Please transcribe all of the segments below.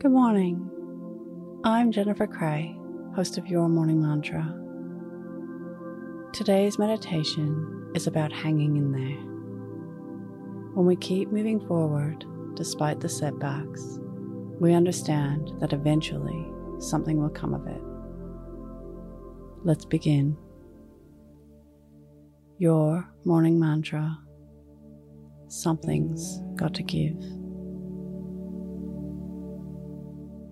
Good morning. I'm Jennifer Cray, host of Your Morning Mantra. Today's meditation is about hanging in there. When we keep moving forward despite the setbacks, we understand that eventually something will come of it. Let's begin. Your morning mantra Something's got to give.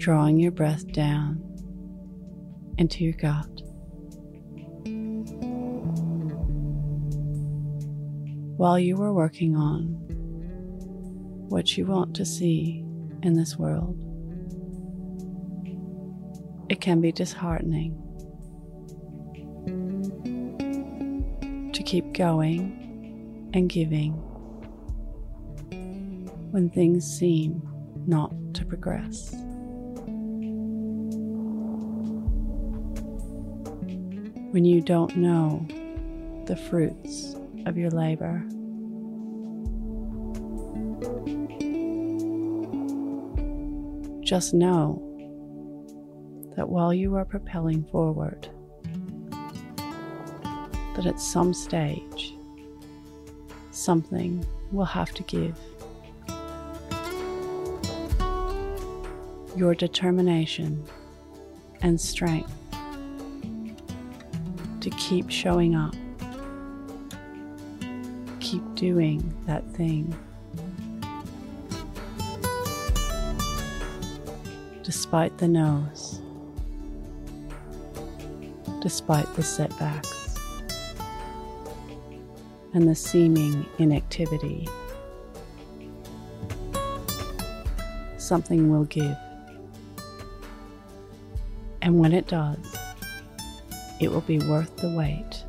Drawing your breath down into your gut. While you are working on what you want to see in this world, it can be disheartening to keep going and giving when things seem not to progress. When you don't know the fruits of your labor. Just know that while you are propelling forward, that at some stage, something will have to give. Your determination and strength to keep showing up, keep doing that thing. Despite the no's, despite the setbacks, and the seeming inactivity, something will give. And when it does, it will be worth the wait,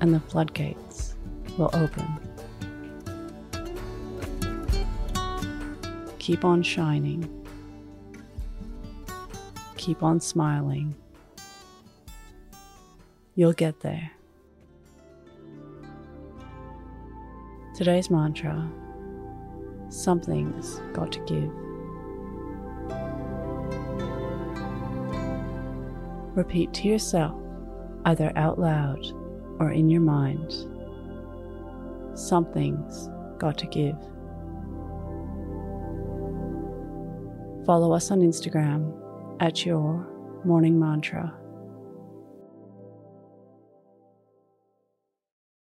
and the floodgates will open. Keep on shining, keep on smiling. You'll get there. Today's mantra something's got to give. Repeat to yourself, either out loud or in your mind something's got to give. Follow us on Instagram at your morning mantra